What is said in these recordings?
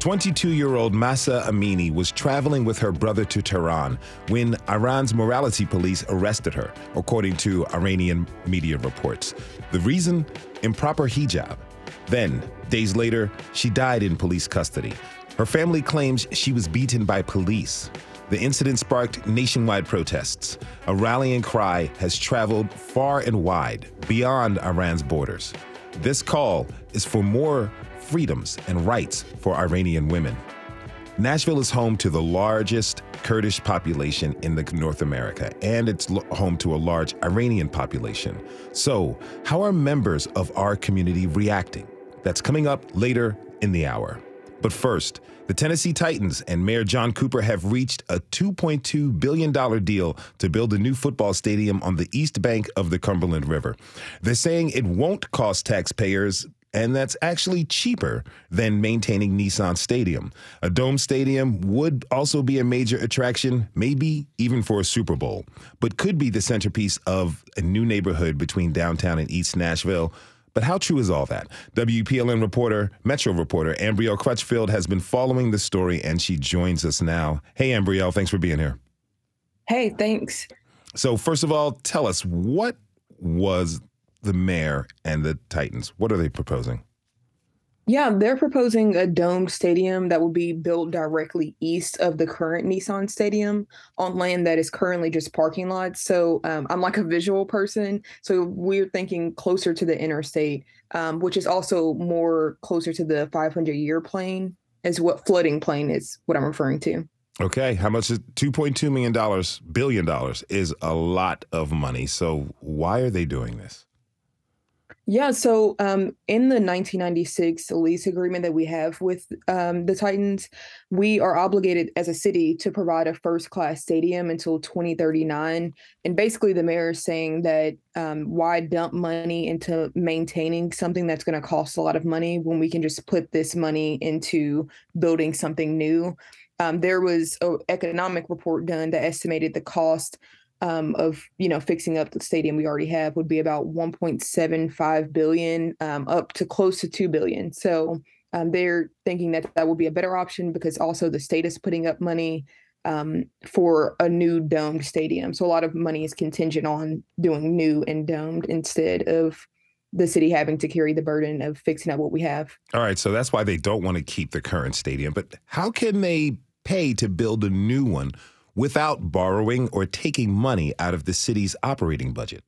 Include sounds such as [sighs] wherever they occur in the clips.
22 year old Mahsa Amini was traveling with her brother to Tehran when Iran's morality police arrested her, according to Iranian media reports. The reason? Improper hijab. Then, days later, she died in police custody. Her family claims she was beaten by police. The incident sparked nationwide protests. A rallying cry has traveled far and wide beyond Iran's borders. This call is for more freedoms and rights for Iranian women. Nashville is home to the largest Kurdish population in North America, and it's home to a large Iranian population. So, how are members of our community reacting? That's coming up later in the hour. But first, the Tennessee Titans and Mayor John Cooper have reached a $2.2 billion deal to build a new football stadium on the east bank of the Cumberland River. They're saying it won't cost taxpayers and that's actually cheaper than maintaining Nissan Stadium. A dome stadium would also be a major attraction, maybe even for a Super Bowl, but could be the centerpiece of a new neighborhood between downtown and East Nashville. But how true is all that? WPLN reporter, Metro reporter, Ambriehl Crutchfield has been following the story and she joins us now. Hey, Ambriehl, thanks for being here. Hey, thanks. So, first of all, tell us what was the mayor and the Titans? What are they proposing? Yeah, they're proposing a domed stadium that will be built directly east of the current Nissan Stadium on land that is currently just parking lots. So um, I'm like a visual person. So we're thinking closer to the interstate, um, which is also more closer to the 500 year plain, is what flooding plain is what I'm referring to. Okay, how much is 2.2 million dollars, billion dollars is a lot of money. So why are they doing this? Yeah, so um, in the 1996 lease agreement that we have with um, the Titans, we are obligated as a city to provide a first class stadium until 2039. And basically, the mayor is saying that um, why dump money into maintaining something that's going to cost a lot of money when we can just put this money into building something new? Um, there was an economic report done that estimated the cost um, of you know fixing up the stadium we already have would be about 1.75 billion um, up to close to 2 billion. So um, they're thinking that that will be a better option because also the state is putting up money um, for a new domed stadium. So a lot of money is contingent on doing new and domed instead of the city having to carry the burden of fixing up what we have. All right so that's why they don't want to keep the current stadium but how can they pay to build a new one without borrowing or taking money out of the city's operating budget.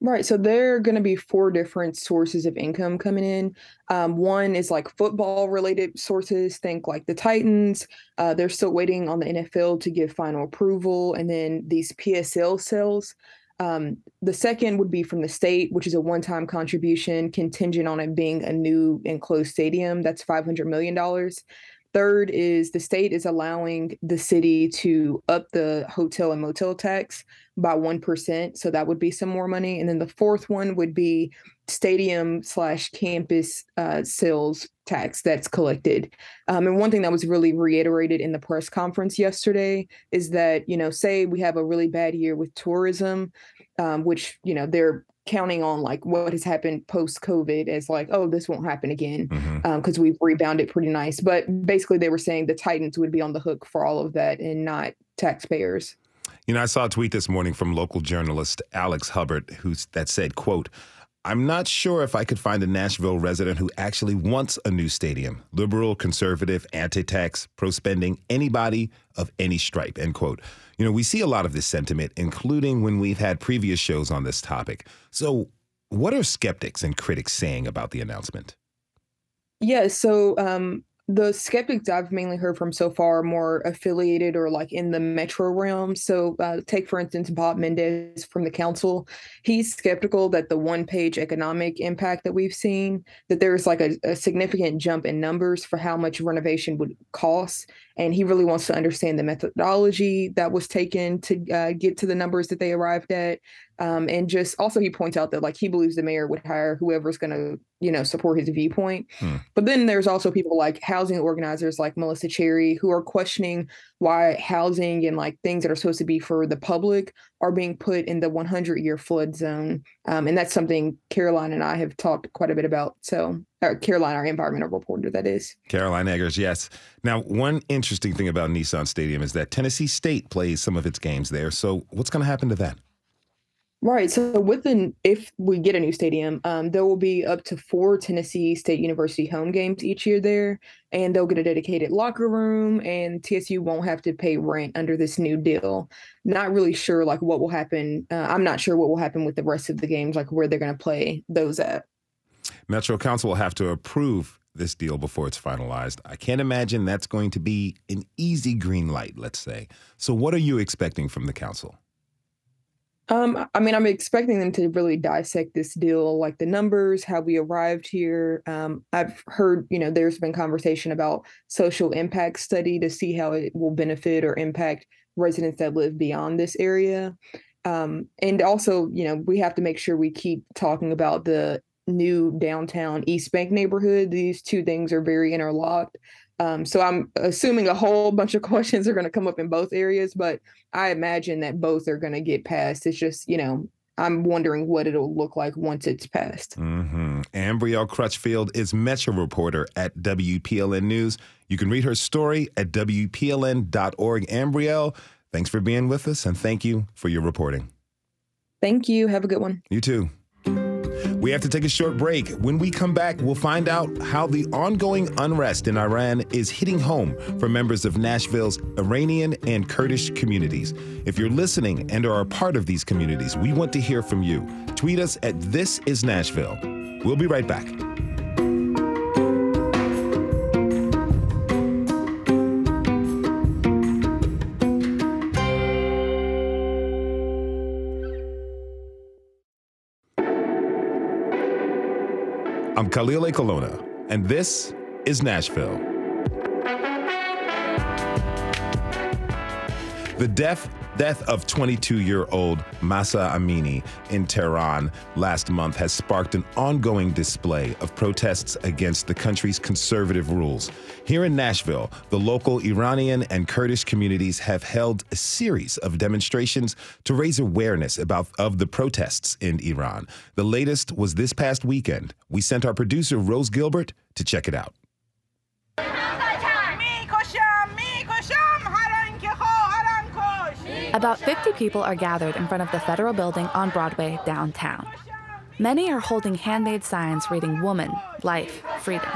Right. So there are going to be four different sources of income coming in. Um, one is like football related sources, think like the Titans. Uh, they're still waiting on the NFL to give final approval. And then these PSL sales. Um, the second would be from the state, which is a one time contribution contingent on it being a new enclosed stadium. That's $500 million. Third is the state is allowing the city to up the hotel and motel tax by 1%. So that would be some more money. And then the fourth one would be stadium slash campus uh, sales tax that's collected. Um, and one thing that was really reiterated in the press conference yesterday is that, you know, say we have a really bad year with tourism, um, which, you know, they're counting on like what has happened post COVID as like, oh, this won't happen again because mm-hmm. um, we've rebounded pretty nice. But basically, they were saying the Titans would be on the hook for all of that and not taxpayers. You know, I saw a tweet this morning from local journalist Alex Hubbard who's that said, "quote." I'm not sure if I could find a Nashville resident who actually wants a new stadium. Liberal, conservative, anti-tax, pro-spending, anybody of any stripe, end quote. You know, we see a lot of this sentiment, including when we've had previous shows on this topic. So what are skeptics and critics saying about the announcement? Yeah, so um, the skeptics I've mainly heard from so far are more affiliated or like in the metro realm. So, uh, take for instance Bob Mendez from the council. He's skeptical that the one-page economic impact that we've seen that there's like a, a significant jump in numbers for how much renovation would cost, and he really wants to understand the methodology that was taken to uh, get to the numbers that they arrived at. Um, and just also, he points out that like he believes the mayor would hire whoever's going to, you know, support his viewpoint. Hmm. But then there's also people like housing organizers like Melissa Cherry who are questioning why housing and like things that are supposed to be for the public are being put in the 100 year flood zone. Um, and that's something Caroline and I have talked quite a bit about. So, Caroline, our environmental reporter, that is. Caroline Eggers, yes. Now, one interesting thing about Nissan Stadium is that Tennessee State plays some of its games there. So, what's going to happen to that? Right. So within, if we get a new stadium, um, there will be up to four Tennessee State University home games each year there, and they'll get a dedicated locker room, and TSU won't have to pay rent under this new deal. Not really sure like what will happen. Uh, I'm not sure what will happen with the rest of the games, like where they're going to play those at. Metro Council will have to approve this deal before it's finalized. I can't imagine that's going to be an easy green light, let's say. So, what are you expecting from the council? Um, I mean, I'm expecting them to really dissect this deal, like the numbers, how we arrived here. Um, I've heard, you know, there's been conversation about social impact study to see how it will benefit or impact residents that live beyond this area. Um, and also, you know, we have to make sure we keep talking about the new downtown East Bank neighborhood. These two things are very interlocked. Um, so I'm assuming a whole bunch of [laughs] questions are going to come up in both areas, but I imagine that both are going to get passed. It's just, you know, I'm wondering what it'll look like once it's passed. Mm-hmm. Ambriehl Crutchfield is Metro reporter at WPLN News. You can read her story at WPLN.org. Ambriehl, thanks for being with us and thank you for your reporting. Thank you. Have a good one. You too. We have to take a short break. When we come back, we'll find out how the ongoing unrest in Iran is hitting home for members of Nashville's Iranian and Kurdish communities. If you're listening and are a part of these communities, we want to hear from you. Tweet us at This Is Nashville. We'll be right back. Khalil Ekulona, and this is Nashville. The death death of 22-year-old Mahsa Amini in Tehran last month has sparked an ongoing display of protests against the country's conservative rules. Here in Nashville, the local Iranian and Kurdish communities have held a series of demonstrations to raise awareness about of the protests in Iran. The latest was this past weekend. We sent our producer Rose Gilbert to check it out. About 50 people are gathered in front of the federal building on Broadway downtown. Many are holding handmade signs reading Woman, Life, Freedom.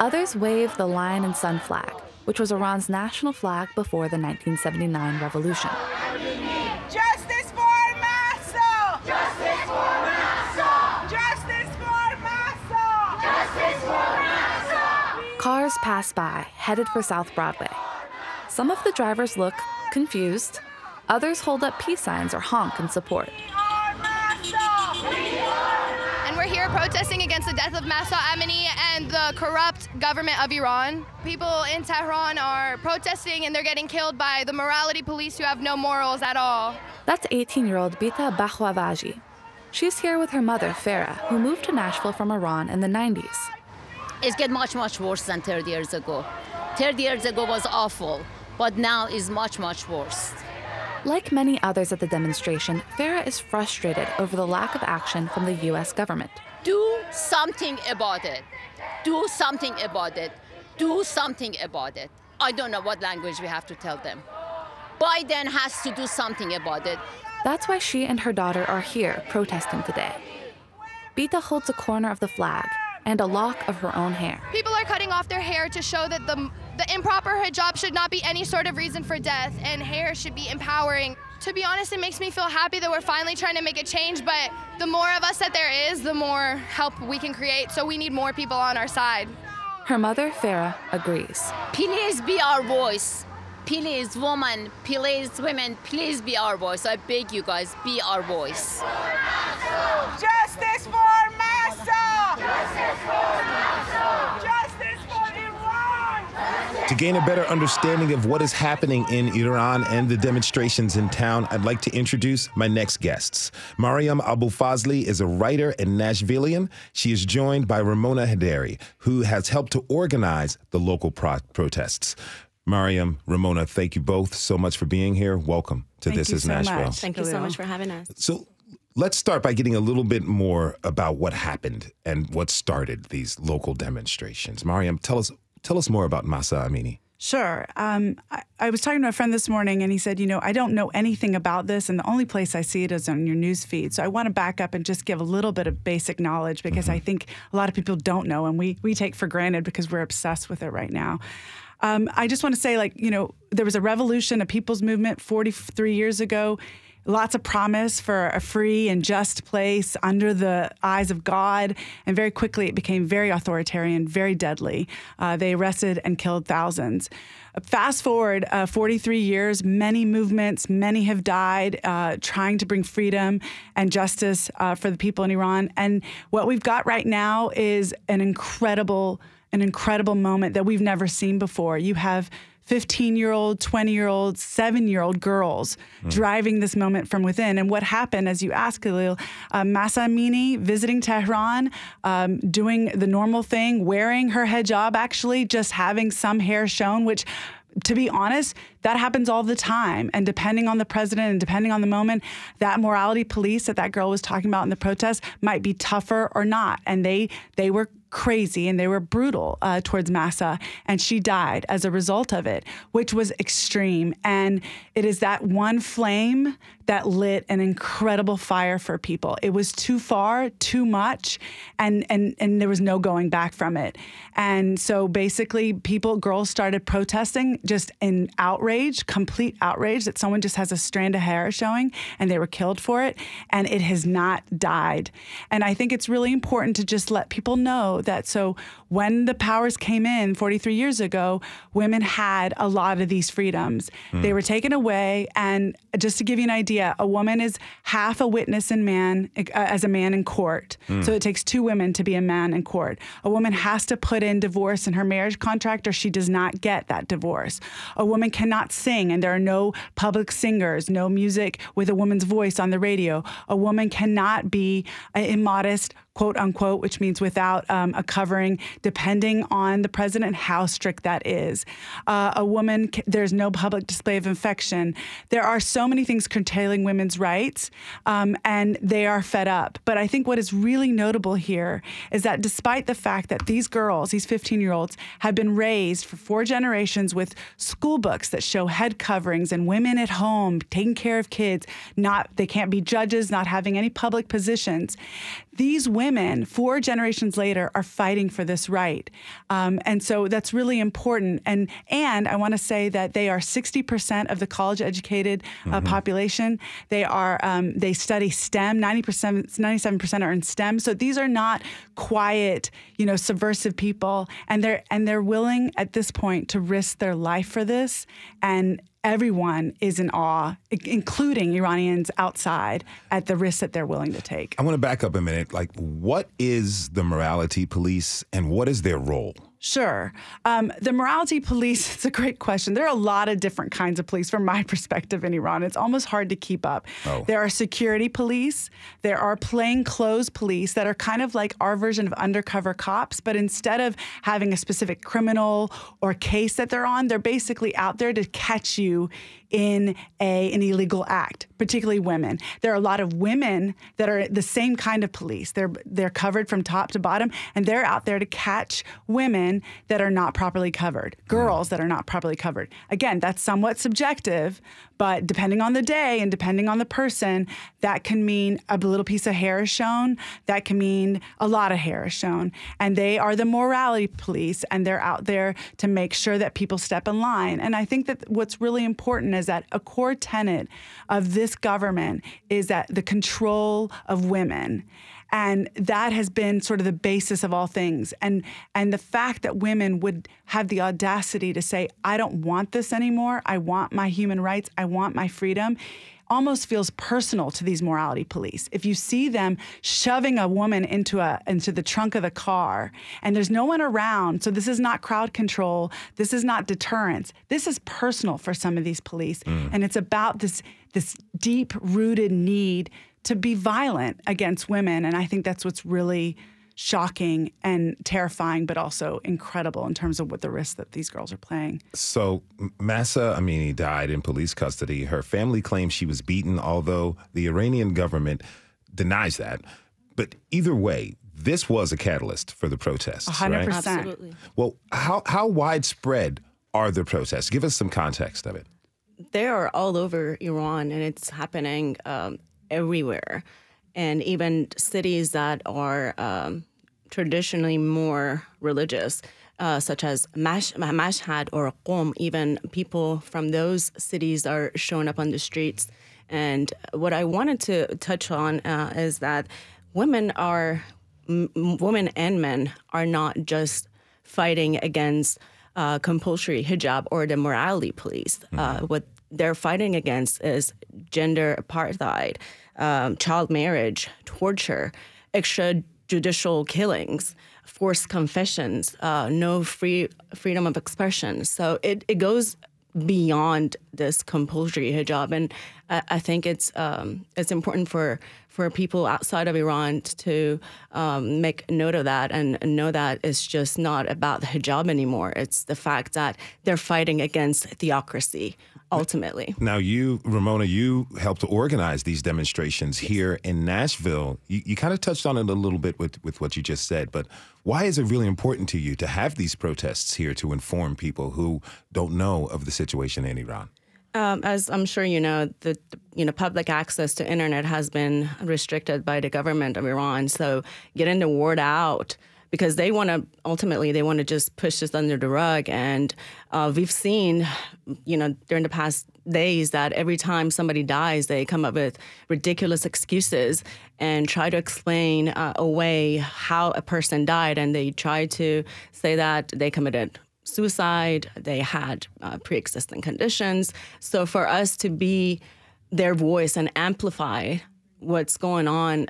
Others wave the Lion and Sun flag, which was Iran's national flag before the 1979 revolution. Justice for Mahsa! Justice for Mahsa! Justice for Mahsa! Justice for Mahsa! Cars pass by, headed for South Broadway. Some of the drivers look confused, Others hold up peace signs or honk in support. And we're here protesting against the death of Mahsa Amini and the corrupt government of Iran. People in Tehran are protesting and they're getting killed by the morality police who have no morals at all. That's 18 year old Bita Bakhwavaji. She's here with her mother, Farah, who moved to Nashville from Iran in the 90s. It's get much, much worse than 30 years ago. 30 years ago was awful, but now is much, much worse. Like many others at the demonstration, Farah is frustrated over the lack of action from the US government. Do something about it. Do something about it. Do something about it. I don't know what language we have to tell them. Biden has to do something about it. That's why she and her daughter are here protesting today. Bita holds a corner of the flag and a lock of her own hair. People are cutting off their hair to show that the, the improper hijab should not be any sort of reason for death, and hair should be empowering. To be honest, it makes me feel happy that we're finally trying to make a change, but the more of us that there is, the more help we can create, so we need more people on our side. Her mother, Farah, agrees. Please be our voice. Please, woman, please, women, please be our voice. I beg you guys, be our voice. Justice for Mahsa! Justice for Mahsa! Justice for Iran! Justice To gain a better understanding of what is happening in Iran and the demonstrations in town, I'd like to introduce my next guests. Maryam Abolfazli is a writer and Nashvilleian. She is joined by Ramona Heidari, who has helped to organize the local pro- protests. Maryam, Ramona, thank you both so much for being here. Welcome to Thank This you is so Nashville. much. Thank you so much for having us. So let's start by getting a little bit more about what happened and what started these local demonstrations. Maryam, tell us tell us more about Mahsa Amini. Sure. Um, I, I was talking to a friend this morning, and he said, "You know, I don't know anything about this, and the only place I see it is on your news feed. So I want to back up and just give a little bit of basic knowledge because I think a lot of people don't know, and we we take for granted because we're obsessed with it right now." Um, I just want to say, like, you know, there was a revolution, a people's movement 43 years ago. Lots of promise for a free and just place under the eyes of God. And very quickly, it became very authoritarian, very deadly. Uh, they arrested and killed thousands. Fast forward uh, 43 years, many movements, many have died uh, trying to bring freedom and justice uh, for the people in Iran. And what we've got right now is an incredible an incredible moment that we've never seen before. You have 15 year old, 20 year old, seven year old girls driving this moment from within. And what happened, as you asked, Khalil, uh, Mahsa Amini visiting Tehran, um, doing the normal thing, wearing her hijab, actually, just having some hair shown, which to be honest, that happens all the time. And depending on the president and depending on the moment, that morality police that that girl was talking about in the protest might be tougher or not. And they they were crazy and they were brutal uh, towards Mahsa, and she died as a result of it, which was extreme. And it is that one flame that lit an incredible fire for people. It was too far, too much, and and and there was no going back from it. And so basically, people, girls started protesting just in outrage, complete outrage that someone just has a strand of hair showing, and they were killed for it. And it has not died. And I think it's really important to just let people know that. So when the powers came in 43 years ago, women had a lot of these freedoms. They were taken away, and just to give you an idea, a woman is half a witness in man uh, as a man in court. So it takes two women to be a man in court. A woman has to put in divorce in her marriage contract, or she does not get that divorce. A woman cannot sing, and there are no public singers, no music with a woman's voice on the radio. A woman cannot be uh, immodest quote unquote, which means without um, a covering, depending on the president, how strict that is. Uh, a woman, there's no public display of infection. There are so many things curtailing women's rights, um, and they are fed up. But I think what is really notable here is that despite the fact that these girls, these 15 year olds, have been raised for four generations with school books that show head coverings and women at home taking care of kids, not they can't be judges, not having any public positions. These women, four generations later, are fighting for this right, um, and so that's really important. And and I want to say that they are 60% of the college-educated uh, population. They are um, they study STEM. 90%, 97% are in STEM. So these are not quiet, you know, subversive people, and they're and they're willing at this point to risk their life for this. And everyone is in awe, including Iranians outside, at the risks that they're willing to take. I want to back up a minute. Like, what is the morality police and what is their role? Sure. Um, the morality police, [laughs] it's a great question. There are a lot of different kinds of police from my [laughs] perspective in Iran. It's almost hard to keep up. Oh. There are security police, there are plainclothes police that are kind of like our version of undercover cops, but instead of having a specific criminal or case that they're on, they're basically out there to catch you in a, an illegal act, particularly women. There are a lot of women that are the same kind of police. They're they're covered from top to bottom, and they're out there to catch women that are not properly covered, girls that are not properly covered. Again, that's somewhat subjective, but depending on the day and depending on the person, that can mean a little piece of hair is shown. That can mean a lot of hair is shown, and they are the morality police, and they're out there to make sure that people step in line. And I think that what's really important is that a core tenet of this government is that the control of women. And that has been sort of the basis of all things. And and the fact that women would have the audacity to say, I don't want this anymore. I want my human rights. I want my freedom. almost feels personal to these morality police. If you see them shoving a woman into a into the trunk of the car and there's no one around, so this is not crowd control, this is not deterrence. This is personal for some of these police mm. and it's about this this deep rooted need to be violent against women and I think that's what's really shocking and terrifying, but also incredible in terms of what the risks that these girls are playing. So Mahsa Amini died in police custody. Her family claims she was beaten, although the Iranian government denies that. But either way, this was a catalyst for the protests, 100%. Absolutely. Well, how how widespread are the protests? Give us some context of it. They are all over Iran and it's happening um, everywhere. And even cities that are um, traditionally more religious, uh, such as Mash- Mashhad or Qom, even people from those cities are showing up on the streets. And what I wanted to touch on uh, is that women are, m- women and men are not just fighting against uh, compulsory hijab or the morality police. Uh, what they're fighting against is gender apartheid, um, child marriage, torture, extrajudicial killings, forced confessions, uh, no free freedom of expression. So it, it goes beyond this compulsory hijab, and I, I think it's um, it's important for for people outside of Iran to um, make note of that and know that it's just not about the hijab anymore. It's the fact that they're fighting against theocracy ultimately. Now, you, Ramona, you helped organize these demonstrations here in Nashville. You, you kind of touched on it a little bit with, with what you just said, but why is it really important to you to have these protests here to inform people who don't know of the situation in Iran? Um, as I'm sure you know, the you know public access to internet has been restricted by the government of Iran. So getting the word out because they want to ultimately they want to just push this under the rug. And uh, we've seen, you know, during the past days that every time somebody dies, they come up with ridiculous excuses and try to explain uh, away how a person died, and they try to say that they committed suicide, they had uh, pre existing conditions. So for us to be their voice and amplify what's going on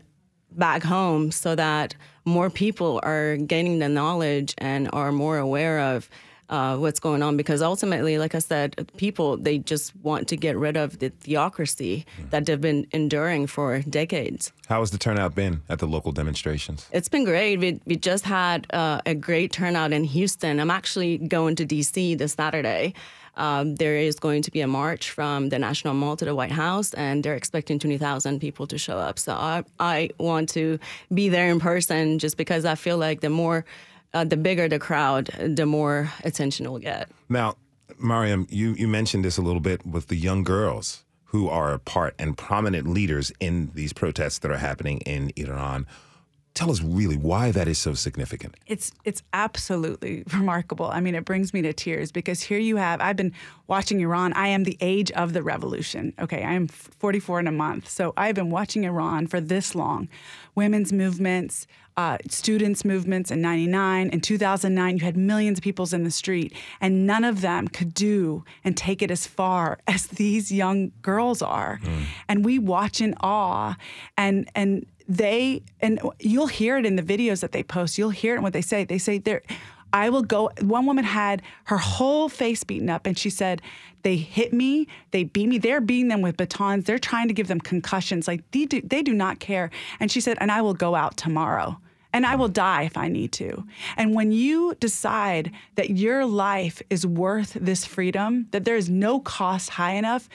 back home so that more people are gaining the knowledge and are more aware of uh, what's going on because ultimately, like I said, people they just want to get rid of the theocracy that they've been enduring for decades. How has the turnout been at the local demonstrations? It's been great. We, we just had uh, a great turnout in Houston. I'm actually going to DC this Saturday. Um, there is going to be a march from the National Mall to the White House, and they're expecting 20,000 people to show up. So I, I want to be there in person just because I feel like the more, uh, the bigger the crowd, the more attention we'll get. Now, Maryam, you, you mentioned this a little bit with the young girls who are a part and prominent leaders in these protests that are happening in Iran. Tell us really why that is so significant. It's it's absolutely [laughs] remarkable. I mean, it brings me to tears because here you have I've been watching Iran. I am the age of the revolution. Okay, I am 44 in a month, so I've been watching Iran for this long. Women's movements, uh, students' movements in '99, in 2009, you had millions of people in the street, and none of them could do and take it as far [laughs] as these young girls are. And we watch in awe, and and they and you'll hear it in the videos that they post. You'll hear it in what they say. They say they're. I will go. One woman had her whole face beaten up, and she said, "They hit me, they beat me. They're beating them with batons. They're trying to give them concussions. Like they do, they do not care." And she said, "And I will go out tomorrow." And I will die if I need to. And when you decide that your life is worth this freedom, that there is no cost high enough,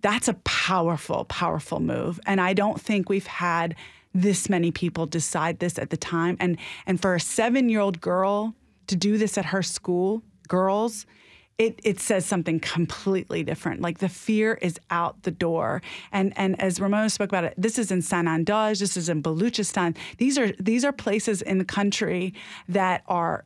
that's a powerful, powerful move. And I don't think we've had this many people decide this at the time. And and for a seven year old girl to do this at her school, girls, it, it says something completely different. Like the fear is out the door. And and as Ramona spoke about it, this is in Sanandaj, this is in Baluchistan. These are these are places in the country that are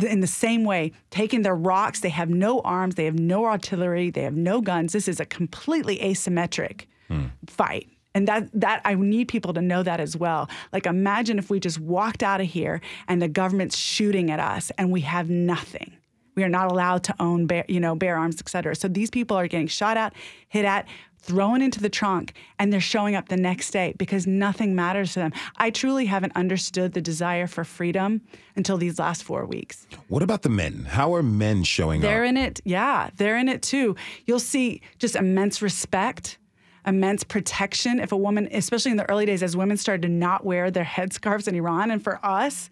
in the same way, taking their rocks, they have no arms, they have no artillery, they have no guns. This is a completely asymmetric hmm. fight. And that that I need people to know that as well. Like imagine if we just walked out of here and the government's shooting at us and we have nothing. We are not allowed to own, bear, you know, bear arms, et cetera. So these people are getting shot at, hit at, thrown into the trunk, and they're showing up the next day because nothing matters to them. I truly haven't understood the desire for freedom until these last four weeks. What about the men? How are men showing up? They're in it. Yeah, they're in it too. You'll see just immense respect, immense protection. If a woman, especially in the early days, as women started to not wear their headscarves in Iran, and for us,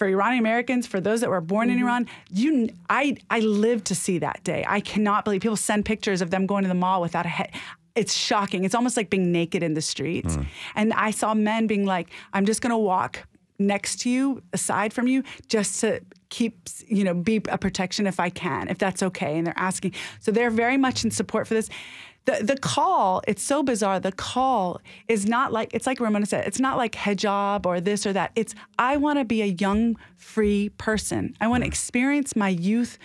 for Iranian Americans, for those that were born in mm-hmm. Iran, you, I, I lived to see that day. I cannot believe people send pictures of them going to the mall without a head. It's shocking. It's almost like being naked in the streets. Mm. And I saw men being like, "I'm just going to walk next to you, aside from you, just to keep, you know, be a protection if I can, if that's okay. And they're asking. So they're very much in support for this. The, the call, it's so bizarre. The call is not like, it's like Ramona said, it's not like hijab or this or that. It's, I want to be a young, free person. I want to mm. experience my youth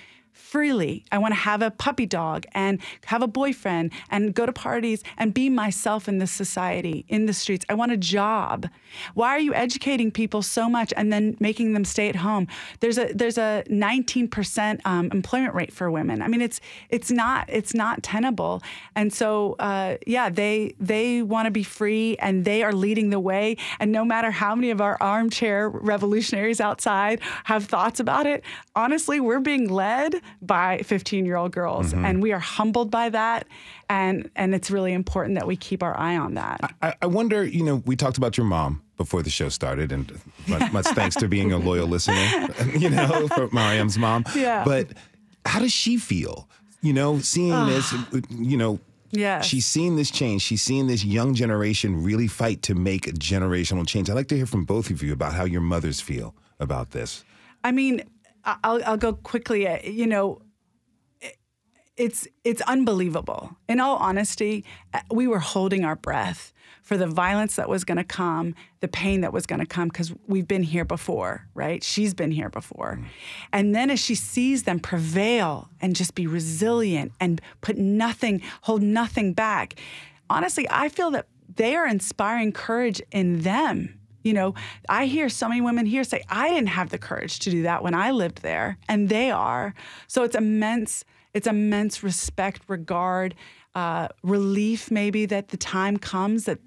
freely. I want to have a puppy dog and have a boyfriend and go to parties and be myself in this society, in the streets. I want a job. Why are you educating people so much and then making them stay at home? There's a there's a 19% um, employment rate for women. I mean, it's it's not it's not tenable. And so uh, yeah, they they want to be free and they are leading the way. And no matter how many of our armchair revolutionaries outside have thoughts about it, honestly, we're being led by 15 year old girls, mm-hmm. and we are humbled by that. And and it's really important that we keep our eye on that. I, I wonder, you know, we talked about your mom before the show started, and much, much thanks to being a loyal listener, [laughs] you know, for Maryam's mom. Yeah. But how does she feel? You know, seeing this, you know, yeah. she's seen this change. She's seen this young generation really fight to make a generational change. I'd like to hear from both of you about how your mothers feel about this. I mean, I'll, I'll go quickly. Uh, You know, it- it's it's unbelievable. In all honesty, uh, we were holding our breath for the violence that was going to come, the pain that was going to come, because we've been here before, right? She's been here before, and then as she sees them prevail and just be resilient and put nothing, hold nothing back. Honestly, I feel that they are inspiring courage in them. You know, I hear so many women here say, I didn't have the courage to do that when I lived there, and they are. So it's immense, it's immense respect, regard, uh, relief, maybe that the time comes that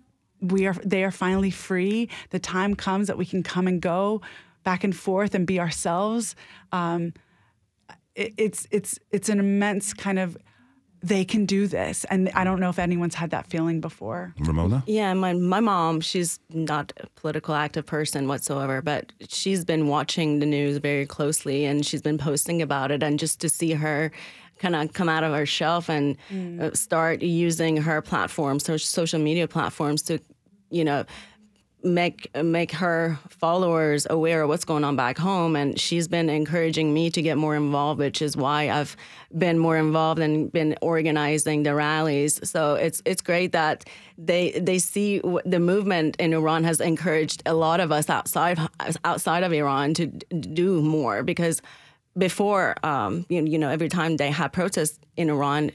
we are they are finally free. The time comes that we can come and go back and forth and be ourselves. Um, it, it's it's it's an immense kind of they can do this, and I don't know if anyone's had that feeling before. Ramona? Yeah, my my mom, she's not a political active person whatsoever, but she's been watching the news very closely and she's been posting about it and just to see her kind of come out of her shelf and uh, start using her platforms, her social media platforms to, you know, make make her followers aware of what's going on back home. And she's been encouraging me to get more involved which is why I've been more involved and been organizing the rallies. So it's it's great that they they see the movement in Iran has encouraged a lot of us outside outside of Iran to do more. Because before um, you, you know every time they had protests in Iran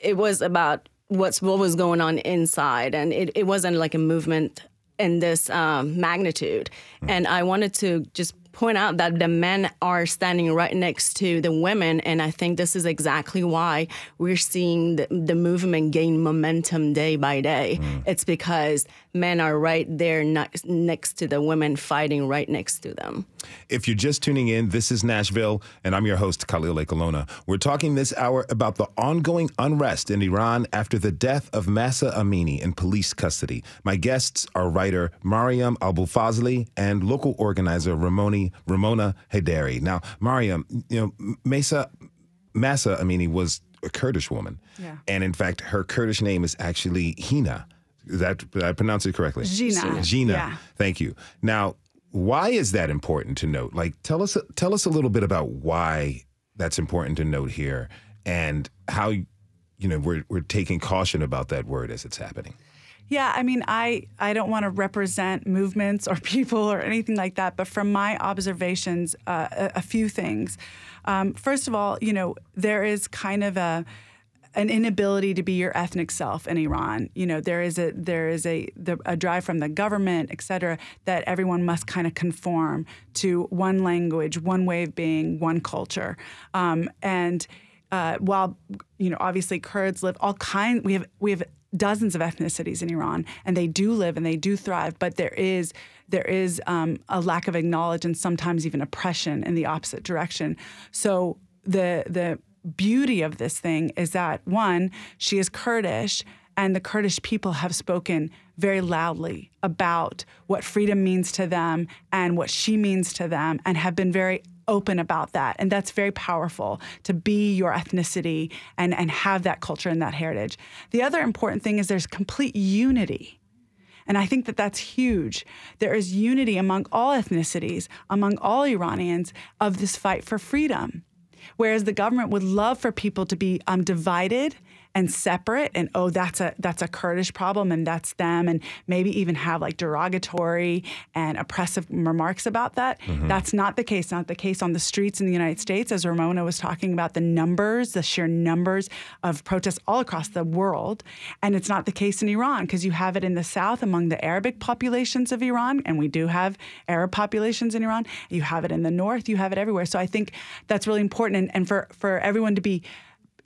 it was about what's what was going on inside. And it, it wasn't like a movement in this um, magnitude. And i wanted to just point out that the men are standing right next to the women and i think this is exactly why we're seeing the, the movement gain momentum day by day. It's because men are right there next, next to the women fighting right next to them If you're just tuning in, this is Nashville, and I'm your host, Khalil Ekulona. We're talking this hour about the ongoing unrest in Iran after the death of Mahsa Amini in police custody. My guests are writer Maryam Abolfazli and local organizer Ramoni, Ramona Heidari. Now, Maryam, you know, Mesa, Mahsa Amini was a Kurdish woman. Yeah. And in fact, her Kurdish name is actually Hina. That, I pronounce it correctly? Jina. Jina. Yeah. Thank you. Now, why is that important to note? Like, tell us tell us a little bit about why that's important to note here, and how you know we're we're taking caution about that word as it's happening. Yeah, I mean, I, I don't want to represent movements or [laughs] people or anything like that, but from my observations, uh, a, a few things. Um, first of all, you know, there is kind of a an inability to be your ethnic self in Iran. You know, there is a there is a the, a drive from the government, et cetera, that everyone must kind of conform to one language, one way of being, one culture, um, and uh, while you know obviously Kurds live all kind we have we have dozens of ethnicities in Iran and they do live and they do thrive but there is there is um, a lack of acknowledgement and sometimes even oppression in the opposite direction so the the beauty of this thing is that one she is Kurdish and the Kurdish people have spoken very loudly about what freedom means to them and what she means to them and have been very open about that. And that's very powerful to be your ethnicity and, and have that culture and that heritage. The other important thing is there's complete unity. And I think that that's huge. There is unity among all ethnicities, among all Iranians, of this fight for freedom. Whereas the government would love for people to be um, divided and separate and oh that's a that's a Kurdish problem and that's them and maybe even have like derogatory and oppressive remarks about that. Mm-hmm. That's not the case. Not the case on the streets in the United States, as Ramona was talking about the numbers, the sheer numbers of protests all across the world. And it's not the case in Iran because you have it in the south among the Arabic populations of Iran, and we do have Arab populations in Iran. You have it in the north, you have it everywhere. So I think that's really important and, and for, for everyone to be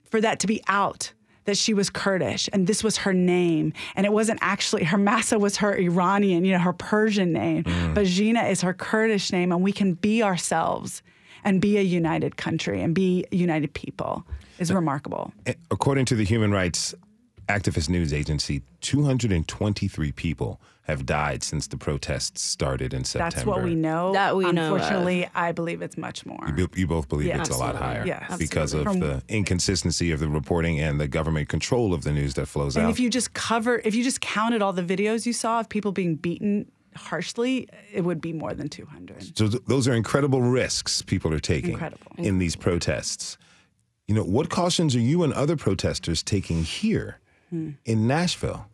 for that to be out that she was Kurdish and this was her name. And it wasn't actually, her Mahsa was her Iranian, you know, her Persian name. Mm. But Jina is her Kurdish name. And we can be ourselves and be a united country and be united people is remarkable. According to the Human Rights Activist News Agency, 223 people have died since the protests started in September. That's what we know. That we know. Unfortunately, of. I believe it's much more. You, you both believe yeah, it's absolutely. a lot higher yes. because of From, the inconsistency of the reporting and the government control of the news that flows and out. And if you just cover, if you just counted all the videos you saw of people being beaten harshly, it would be more than 200. So th- those are incredible risks people are taking incredible. in these protests. You know, what cautions are you and other protesters taking here hmm. in Nashville?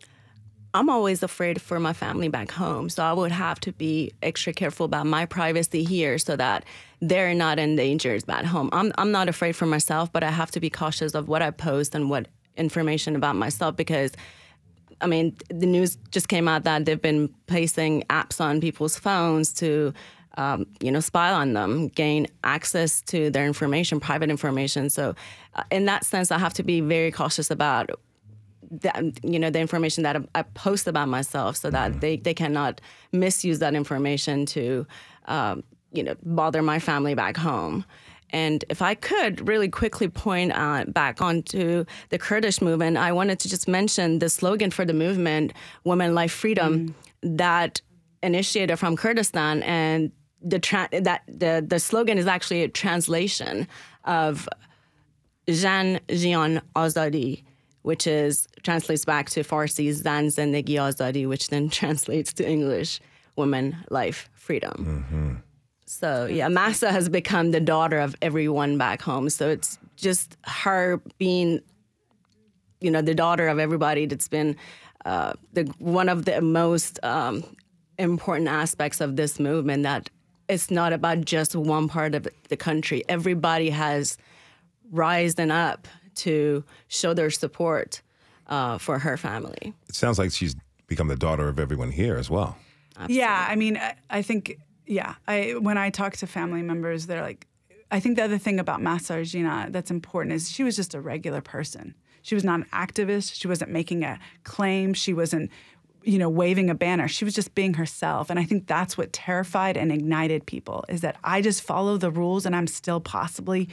I'm always afraid for my family back home. So I would have to be extra careful about my privacy here so that they're not in danger back home. I'm, I'm not afraid for myself, but I have to be cautious of what I post and what information about myself because I mean, the news just came out that they've been placing apps on people's phones to, um, you know, spy on them, gain access to their information, private information. So, uh, in that sense, I have to be very cautious about the, you know the information that I post about myself, so that mm-hmm. they they cannot misuse that information to um, you know bother my family back home. And if I could really quickly point uh, back onto the Kurdish movement, I wanted to just mention the slogan for the movement, Women, Life, Freedom, mm. that initiated from Kurdistan. And the tra- that the, the slogan is actually a translation of Jin Jiyan Azadi, which is translates back to Farsi Zan Zendegi Azadi, which then [laughs] translates to English woman, life, freedom. Mm-hmm. So yeah, Mahsa has become the daughter of everyone back home. So it's just her being, you know, the daughter of everybody. That's been uh, the one of the most um, important aspects of this movement. That it's not about just one part of the country. Everybody has risen up to show their support uh, for her family. It sounds like she's become the daughter of everyone here as well. Absolutely. Yeah, I mean, I, I, think, yeah, I when I talk to family members, they're like, I think the other thing about Mahsa or Jina that's important is she was just a regular person. She was not an activist. She wasn't making a claim. She wasn't, you know, waving a banner. She was just being herself. And I think that's what terrified and ignited people is that I just follow the rules and I'm still possibly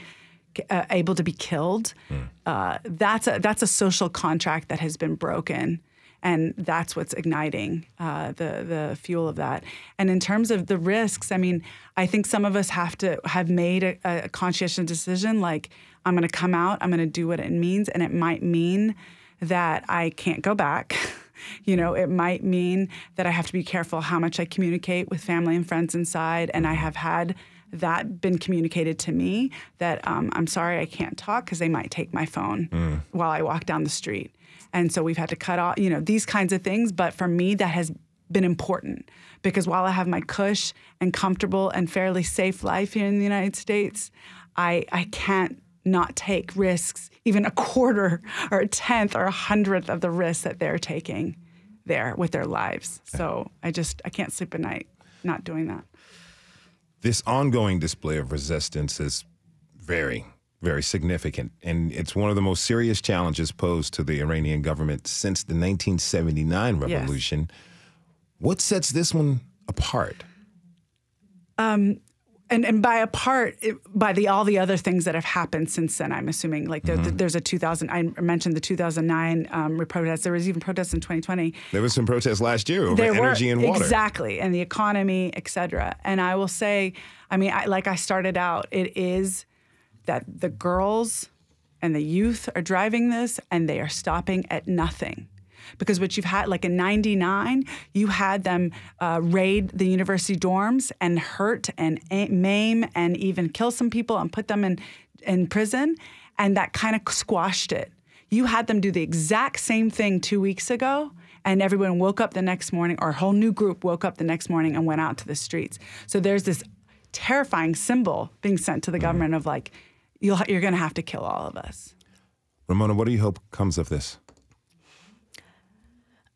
uh, able to be killed. Mm. Uh, that's a that's a social contract that has been broken, and that's what's igniting uh, the the fuel of that. And in terms of the risks, I mean, I think some of us have to have made a, a conscientious decision, like I'm going to come out, I'm going to do what it means, and it might mean that I can't go back. [laughs] you know, it might mean that I have to be careful how much I communicate with family and friends inside, and I have had that been communicated to me that um, I'm sorry I can't talk because they might take my phone mm. while I walk down the street. And so we've had to cut off, you know, these kinds of things. But for me, that has been important because while I have my cush and comfortable and fairly safe life here in the United States, I, I can't not take risks, even a quarter or a tenth or a hundredth of the risks that they're taking there with their lives. So I just I can't sleep at night not doing that. This ongoing display of resistance is very, very significant, and it's one of the most serious challenges posed to the Iranian government since the 1979 Yes. revolution. What sets this one apart? Um, and and by apart it, by the all the other things that have happened since then. I'm assuming like there, Mm-hmm. there's a 2000. I mentioned the 2009 um, protests. There was even protests in 2020. There was some protests last year over There were- energy and water. exactly, and the economy, et cetera. And I will say, I mean, I, like I started out, it is that the girls and the youth are driving this, and they are stopping at nothing. Because what you've had, like in '99, you had them uh, raid the university dorms and hurt and maim and even kill some people and put them in in prison, and that kind of squashed it. You had them do the exact same thing two weeks ago, and everyone woke up the next morning, or a whole new group woke up the next morning and went out to the streets. So there's this terrifying symbol being sent to the government of like, You'll, you're going to have to kill all of us. Ramona, what do you hope comes of this?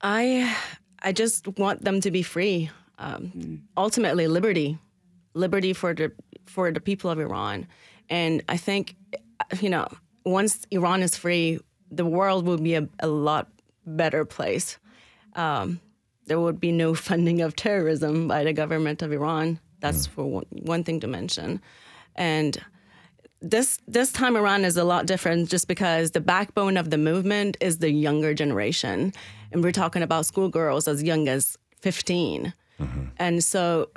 I I just want them to be free. Um, Ultimately, liberty, liberty for the for the people of Iran, and I think you know once Iran is free, the world will be a, a lot better place. Um, there would be no [laughs] funding of terrorism by the government of Iran. That's for one, one thing to mention, and this this time around is a lot different just because the backbone of the movement is the younger generation and we're talking about schoolgirls as young as 15 mm-hmm. and so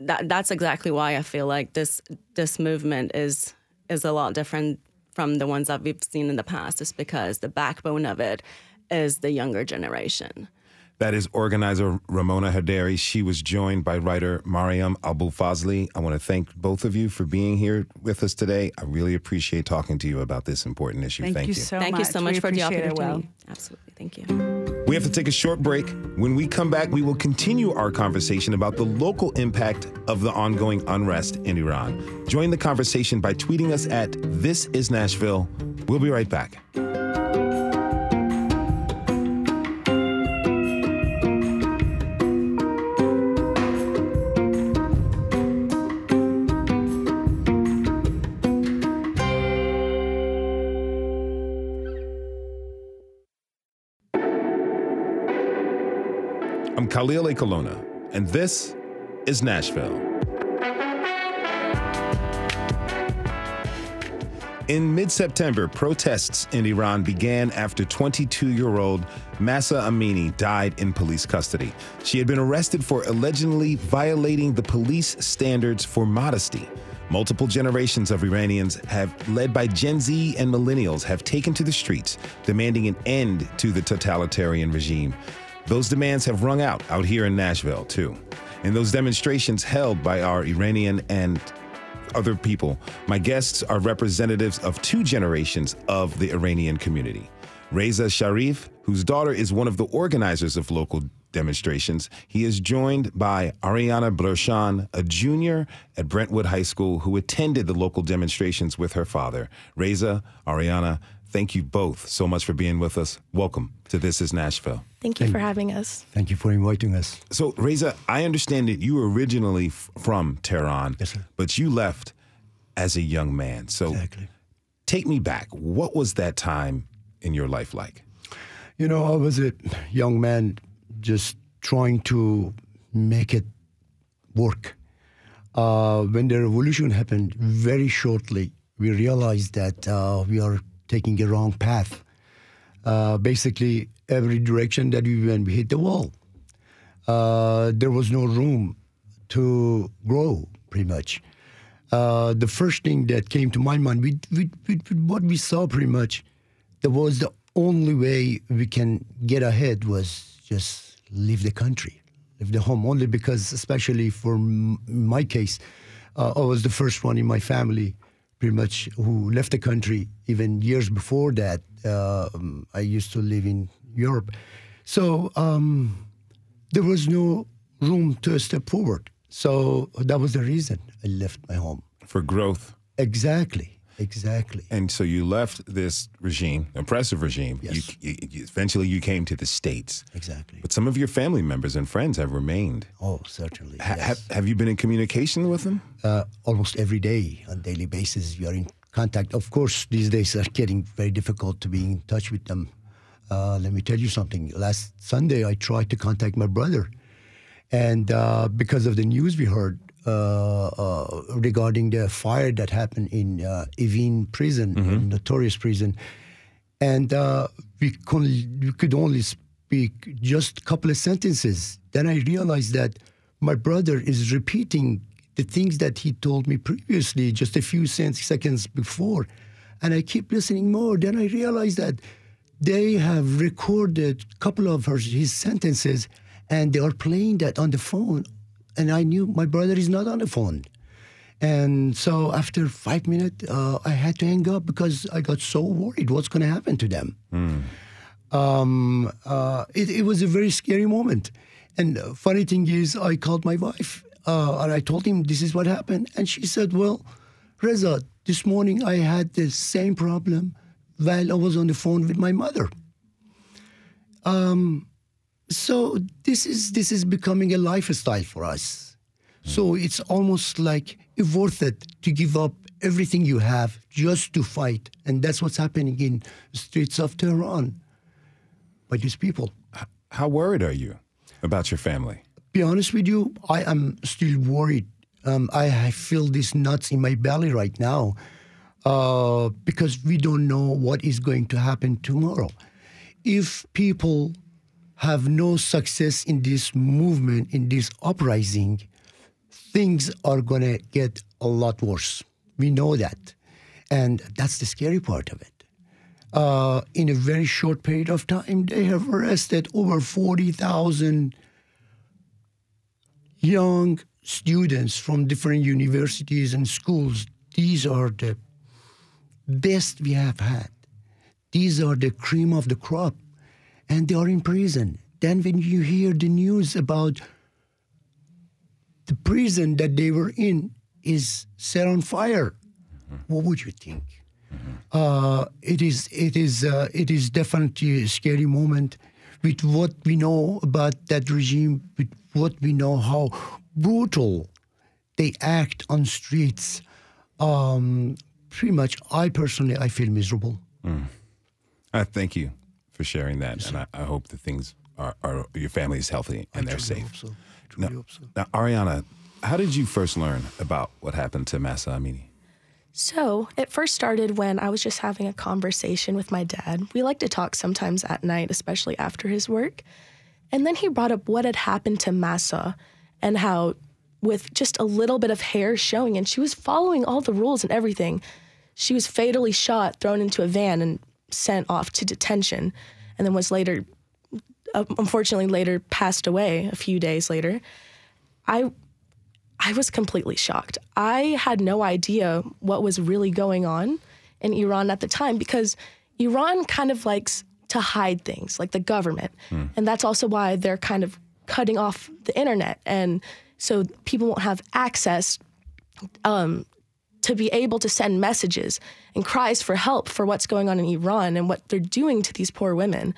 that that's exactly why i feel like this this movement is is a lot different from the ones that we've seen in the past is because the backbone of it is the younger generation That is organizer Ramona Heidari. She was joined by writer Maryam Abolfazli. I want to thank both of you for being here with us today. I really appreciate talking to you about this important issue. Thank, Thank, you so thank much. you so much We for the appreciate it, opportunity Will. absolutely thank you We have to take a short break. When we come back, we will continue our conversation about the local impact of the ongoing unrest in Iran. Join the conversation by tweeting us at This Is Nashville. We'll be right back. Khalil Ekulona, and this is Nashville. In mid September, protests in Iran began after 22 year old Mahsa Amini died in police custody. She had been arrested for allegedly violating the police standards for modesty. Multiple generations of Iranians have, led by Gen Z and millennials, have taken to the streets, demanding an end to the totalitarian regime. Those demands have rung out out here in Nashville, too. In those demonstrations held by our Iranian and other people, my guests are representatives of two generations of the Iranian community. Reza Sharif, whose daughter is one of the organizers of local demonstrations, he is joined by Ariana Blourchian, a junior at Brentwood High School who attended the local demonstrations with her father. Reza, Ariana, thank you both so much for being with us. Welcome to This is Nashville. Thank you for having us. Thank you for inviting us. So, Reza, I understand that you were originally f- from Tehran, Yes, sir. but you left as a young man. So, Exactly. take me back. What was that time in your life like? You know, I was a young man just trying to make it work. Uh, when the revolution happened, very shortly, we realized that uh, we are taking a wrong path. Uh, basically, every direction that we went, we hit the wall. Uh, there was no room to grow, pretty much. Uh, the first thing that came to my mind, what we saw pretty much, that was the only way we can get ahead was just leave the country, leave the home. Only because, especially for m- my case, uh, I was the first one in my family, pretty much, who left the country. Even years before that, uh, I used to live in Europe. So um, there was no room to step forward. So that was the reason I left my home. For growth. Exactly. Exactly. And so you left this regime, oppressive regime. Yes. You, you, eventually, you came to the states. Exactly. But some of your family members and friends have remained. Oh, certainly. Ha- yes. have, have you been in communication with them? uh, almost every day on daily basis we are in contact of course these days are getting very difficult to be in touch with them uh, let me tell you something last sunday i tried to contact my brother and uh, because of the news we heard regarding the fire that happened in uh, Evin prison, a notorious prison, and uh, we, con- we could only speak just a couple of sentences. Then I realized that my brother is repeating the things that he told me previously, just a few seconds before, and I keep listening more. Then I realized that they have recorded a couple of her, his sentences, and they are playing that on the phone. And I knew my brother is not on the phone. And so after five minutes, uh, I had to hang up because I got so worried what's going to happen to them. Um, uh, it, it was a very scary moment. And funny thing is, I called my wife uh, and I told him this is what happened. And she said, Well, Reza, this morning I had the same problem while I was on the phone with my mother. Um, so this is this is becoming a lifestyle for us. So it's almost like it's worth it to give up everything you have just to fight, and that's what's happening in the streets of Tehran by these people. How worried are you about your family? Be honest with you, I am still worried. Um, I, I feel these nuts in my belly right now uh, because we don't know what is going to happen tomorrow. If people have no success in this movement, in this uprising, things are going to get a lot worse. We know that. And that's the scary part of it. Uh, in a very short period of time, they have arrested over 40,000 young students from different universities and schools. These are the best we have had. These are the cream of the crop, and they are in prison. Then, when you hear the news about the prison that they were in is set on fire, what would you think? Uh, it is it is uh, it is definitely a scary moment with what we know about that regime, with what we know how brutal they act on streets. Um, pretty much, I personally I feel miserable. I thank you for sharing that, and I, I hope that things are, are your family is healthy and they're truly safe. hope so. Truly Now, hope so. now, Ariana, how did you first learn about what happened to Mahsa Amini? So it first started when I was just having a conversation with my dad. We like to talk sometimes at night, especially after his work. And then he brought up what had happened to Mahsa and how, with just a little bit of hair showing, and she was following all the rules and everything, she was fatally shot, thrown into a van, and sent off to detention. And then was later, uh, unfortunately, later passed away a few days later. I I was completely shocked. I had no idea what was really going on in Iran at the time because Iran kind of likes to hide things, like the government. And that's also why they're kind of cutting off the internet. And so people won't have access um, to be able to send messages and cries for help for what's going on in Iran and what they're doing to these poor women.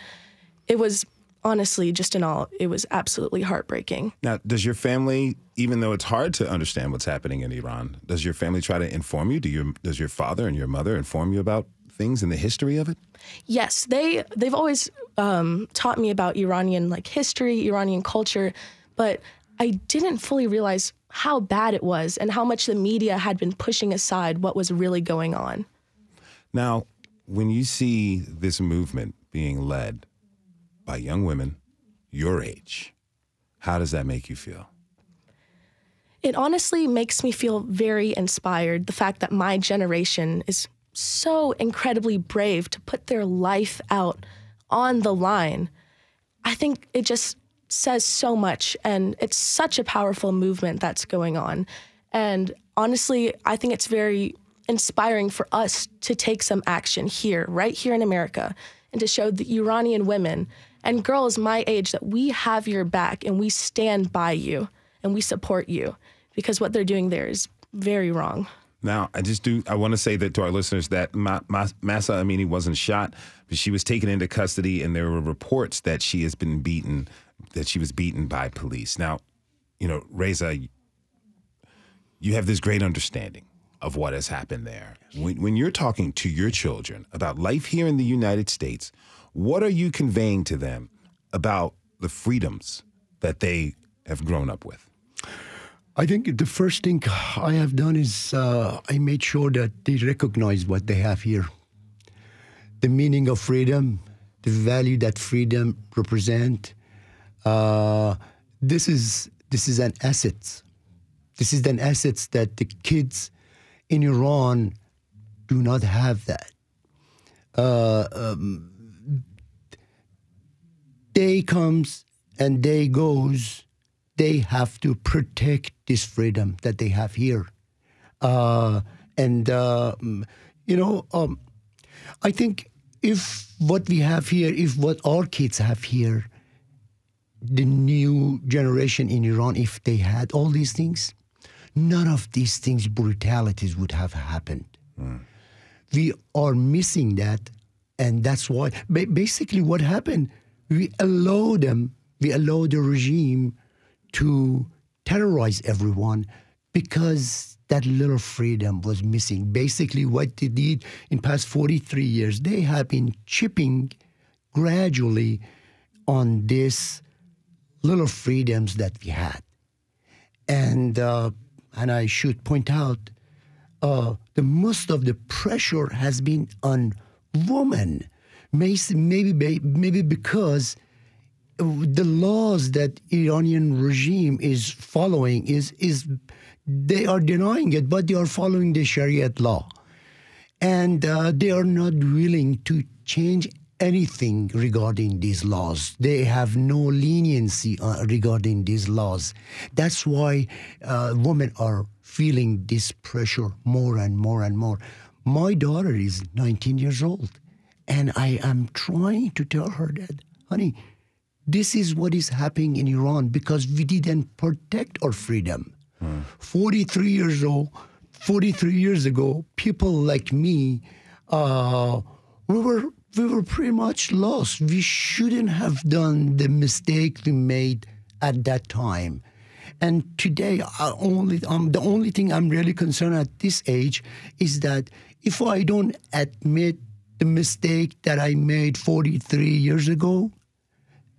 It was honestly, just in all, it was absolutely heartbreaking. Now, does your family, even though it's hard to understand what's happening in Iran, does your family try to inform you? Do your does your father and your mother inform you about things in the history of it? Yes, they they've always um, taught me about Iranian like history, Iranian culture, but I didn't fully realize how bad it was and how much the media had been pushing aside what was really going on. Now, when you see this movement being led by young women your age, how does that make you feel? It honestly makes me feel very inspired. The fact that my generation is so incredibly brave to put their life out on the line. I think it just says so much, and it's such a powerful movement that's going on. And honestly, I think it's very inspiring for us to take some action here, right here in America, and to show the Iranian women and girls my age that we have your back and we stand by you and we support you because what they're doing there is very wrong. Now, I just do. I want to say that to our listeners that Ma- Ma- Mahsa Amini wasn't shot, but she was taken into custody, and there were reports that she has been beaten, that she was beaten by police. Now, you know, Reza, you have this great understanding of what has happened there. When, when you're talking to your children about life here in the United States, what are you conveying to them about the freedoms that they have grown up with? I think the first thing I have done is uh, I made sure that they recognize what they have here. The meaning of freedom, the value that freedom represent. Uh, this is this is an asset. This is an asset that the kids in Iran do not have that. Uh, um, day comes and day goes they have to protect this freedom that they have here. Uh, and, uh, you know, um, I think if what we have here, if what our kids have here, the new generation in Iran, if they had all these things, none of these things, brutalities would have happened. Mm. We are missing that. And that's why, basically, what happened, we allow them, we allow the regime to terrorize everyone because that little freedom was missing. Basically, what they did in past 43 years, they have been chipping gradually on these little freedoms that we had. And, uh, and I should point out, uh, the most of the pressure has been on women, maybe, maybe because the laws that Iranian regime is following is is they are denying it, but they are following the Sharia law, and uh, they are not willing to change anything regarding these laws. They have no leniency uh, regarding these laws. That's why uh, women are feeling this pressure more and more and more. My daughter is 19 years old, and I am trying to tell her that, honey this is what is happening in Iran because we didn't protect our freedom. Mm. 43 years old, 43 years ago, people like me, uh, we were we were pretty much lost. We shouldn't have done the mistake we made at that time. And today, I only um, the only thing I'm really concerned at this age is that if I don't admit the mistake that I made 43 years ago,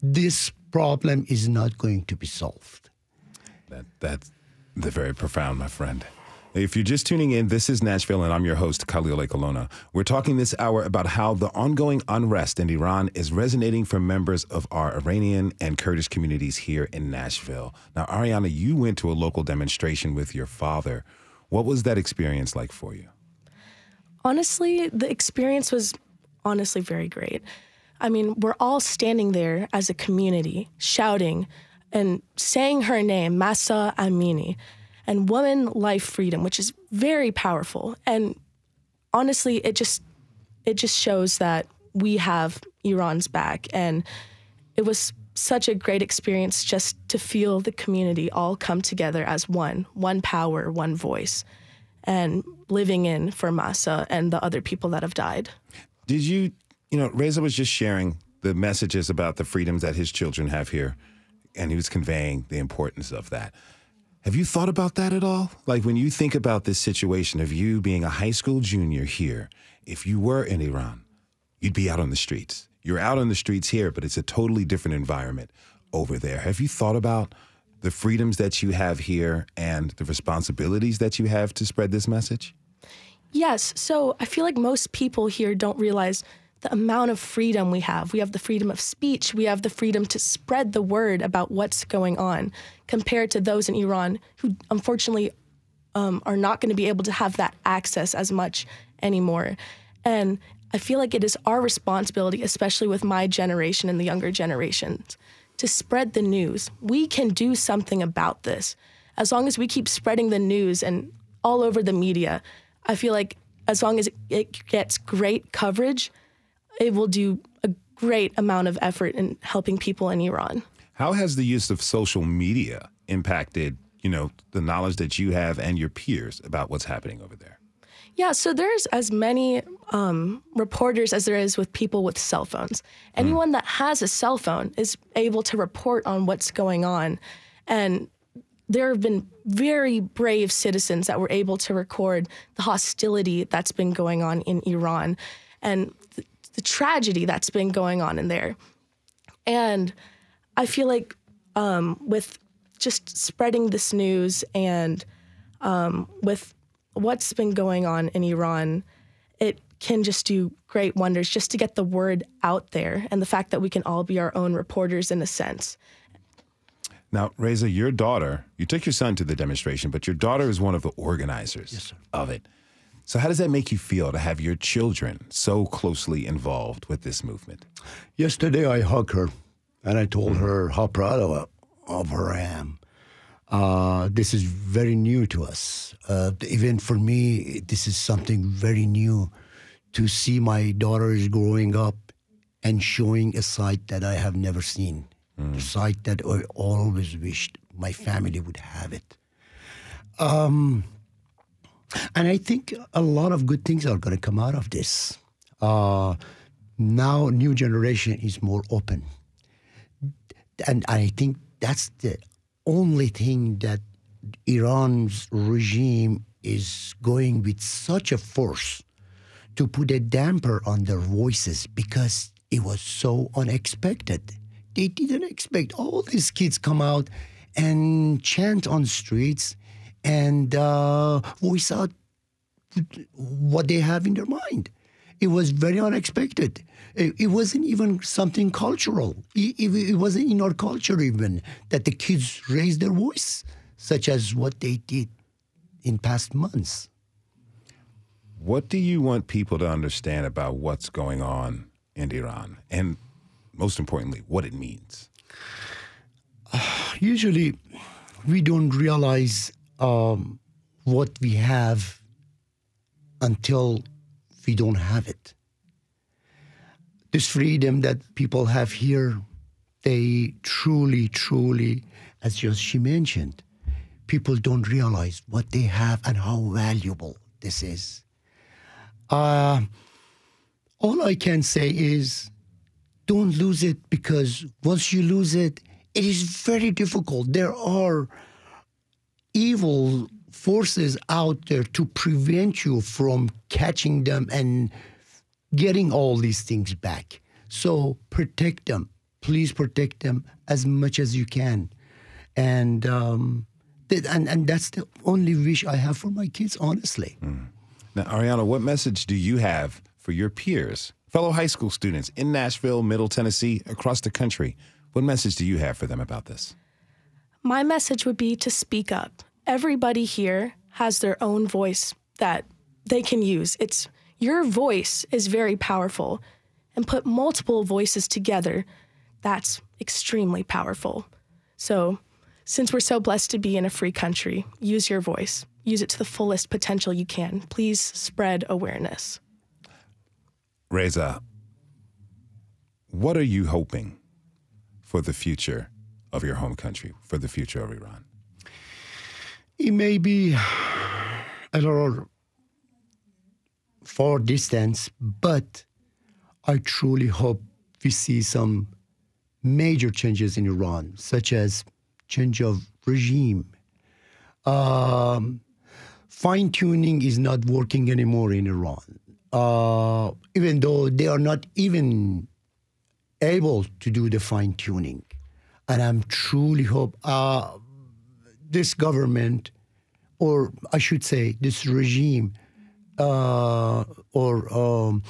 this problem is not going to be solved. That, that's the very profound, my friend. If you're just tuning in, this is Nashville, and I'm your host, Khalil Ekulona. We're talking this hour about how the ongoing unrest in Iran is resonating for members of our Iranian and Kurdish communities here in Nashville. Now, Ariana, you went to a local demonstration with your father. What was that experience like for you? Honestly, the experience was honestly very great. I mean, we're all standing there as a community, shouting and saying her name, Mahsa Amini, and woman life freedom, which is very powerful. And honestly, it just it just shows that we have Iran's back. And it was such a great experience just to feel the community all come together as one, one power, one voice, and living in for Mahsa and the other people that have died. Did you you know, Reza was just sharing the messages about the freedoms that his children have here, and he was conveying the importance of that. Have you thought about that at all? Like when you think about this situation of you being a high school junior here, if you were in Iran, you'd be out on the streets. You're out on the streets here, but it's a totally different environment over there. Have you thought about the freedoms that you have here and the responsibilities that you have to spread this message? Yes. So I feel like most people here don't realize the amount of freedom we have. We have the freedom of speech, we have the freedom to spread the word about what's going on, compared to those in Iran who unfortunately um, are not going to be able to have that access as much anymore. And I feel like it is our responsibility, especially with my generation and the younger generations, to spread the news. We can do something about this. As long as we keep spreading the news and all over the media, I feel like as long as it gets great coverage, it will do a great amount of effort in helping people in Iran. How has the use of social media impacted, you know, the knowledge that you have and your peers about what's happening over there? Yeah, so there's as many um, reporters as there is with people with cell phones. Anyone that has a cell phone is able to report on what's going on. And there have been very brave citizens that were able to record the hostility that's been going on in Iran and the, the tragedy that's been going on in there. And I feel like um, with just spreading this news and um, with what's been going on in Iran, it can just do great wonders just to get the word out there and the fact that we can all be our own reporters in a sense. Now, Reza, your daughter, you took your son to the demonstration, but your daughter is one of the organizers of it. So, how does that make you feel to have your children so closely involved with this movement? Yesterday, I hugged her and I told her how proud of, of her I am. Uh, this is very new to us. Uh, even for me, this is something very new to see my daughters growing up and showing a side that I have never seen, a side that I always wished my family would have it. Um, and I think a lot of good things are going to come out of this. Uh, now, new generation is more open, and I think that's the only thing that Iran's regime is going with such a force to put a damper on their voices because it was so unexpected. They didn't expect all these kids come out and chant on streets and uh, voice out what they have in their mind. It was very unexpected. It, it wasn't even something cultural. It, it, it wasn't in our culture even that the kids raised their voice, such as what they did in past months. What do you want people to understand about what's going on in Iran? And most importantly, what it means? [sighs] Usually, we don't realize um, what we have until we don't have it. This freedom that people have here, they truly, truly, as just she mentioned, people don't realize what they have and how valuable this is. Uh, all I can say is don't lose it because once you lose it, it is very difficult. There are evil forces out there to prevent you from catching them and getting all these things back. So protect them. Please protect them as much as you can. And um, th- and and that's the only wish I have for my kids, honestly. Now, Ariana, what message do you have for your peers, fellow high school students in Nashville, Middle Tennessee, across the country? What message do you have for them about this? My message would be to speak up. Everybody here has their own voice that they can use. It's your voice is very powerful and put multiple voices together. That's extremely powerful. So, since we're so blessed to be in a free country, use your voice. Use it to the fullest potential you can. Please spread awareness. Reza, what are you hoping for the future of your home country, for the future of Iran? It may be a little far distance, but I truly hope we see some major changes in Iran, such as change of regime. Um, Fine tuning is not working anymore in Iran, uh, even though they are not even able to do the fine tuning. And I'm truly hope uh, this government, or I should say, this regime, uh, or um,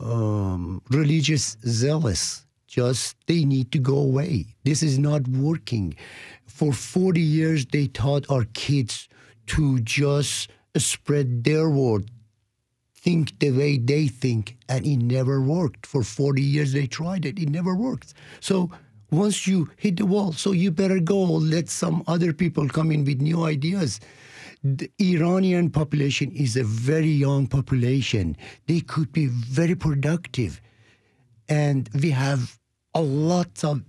um, religious zealous, just they need to go away. This is not working. For 40 years, they taught our kids to just spread their word, think the way they think, and it never worked. For 40 years, they tried it, it never worked. So once you hit the wall, so you better go, let some other people come in with new ideas. The Iranian population is a very young population. They could be very productive. And we have a lot of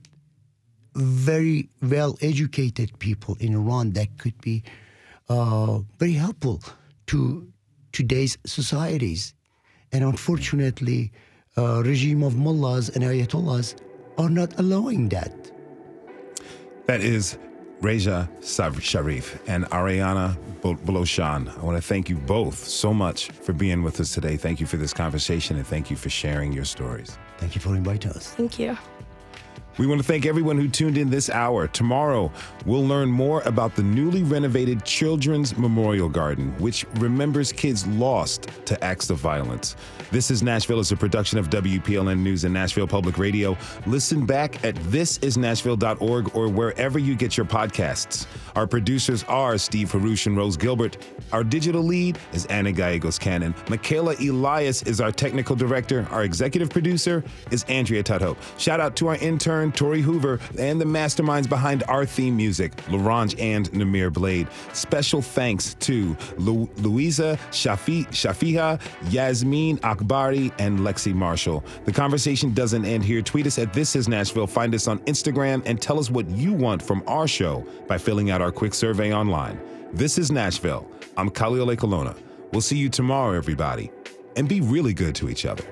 very well educated people in Iran that could be uh, very helpful to today's societies. And unfortunately, uh, regime of mullahs and ayatollahs are not allowing that. That is Reza Sharif and Ariana Blourchian. I want to thank you both so much for being with us today. Thank you for this conversation and thank you for sharing your stories. Thank you for inviting us. Thank you. We want to thank everyone who tuned in this hour. Tomorrow, we'll learn more about the newly renovated Children's Memorial Garden, which remembers kids lost to acts of violence. This is Nashville is a production of WPLN News and Nashville Public Radio. Listen back at thisisnashville.org or wherever you get your podcasts. Our producers are Steve Haruch and Rose Gilbert. Our digital lead is Anna Gallegos Cannon. Michaela Elias is our technical director. Our executive producer is Andrea Tudhope. Shout out to our intern, Tori Hoover, and the masterminds behind our theme music, LaRange and Namir Blade. Special thanks to Lu- Louisa Shafi- Shafiha, Yasmin Akbari, and Lexi Marshall. The conversation doesn't end here. Tweet us at This Is Nashville. Find us on Instagram and tell us what you want from our show by filling out our quick survey online. This is Nashville. I'm Khalil Ekulona. We'll see you tomorrow, everybody, and be really good to each other.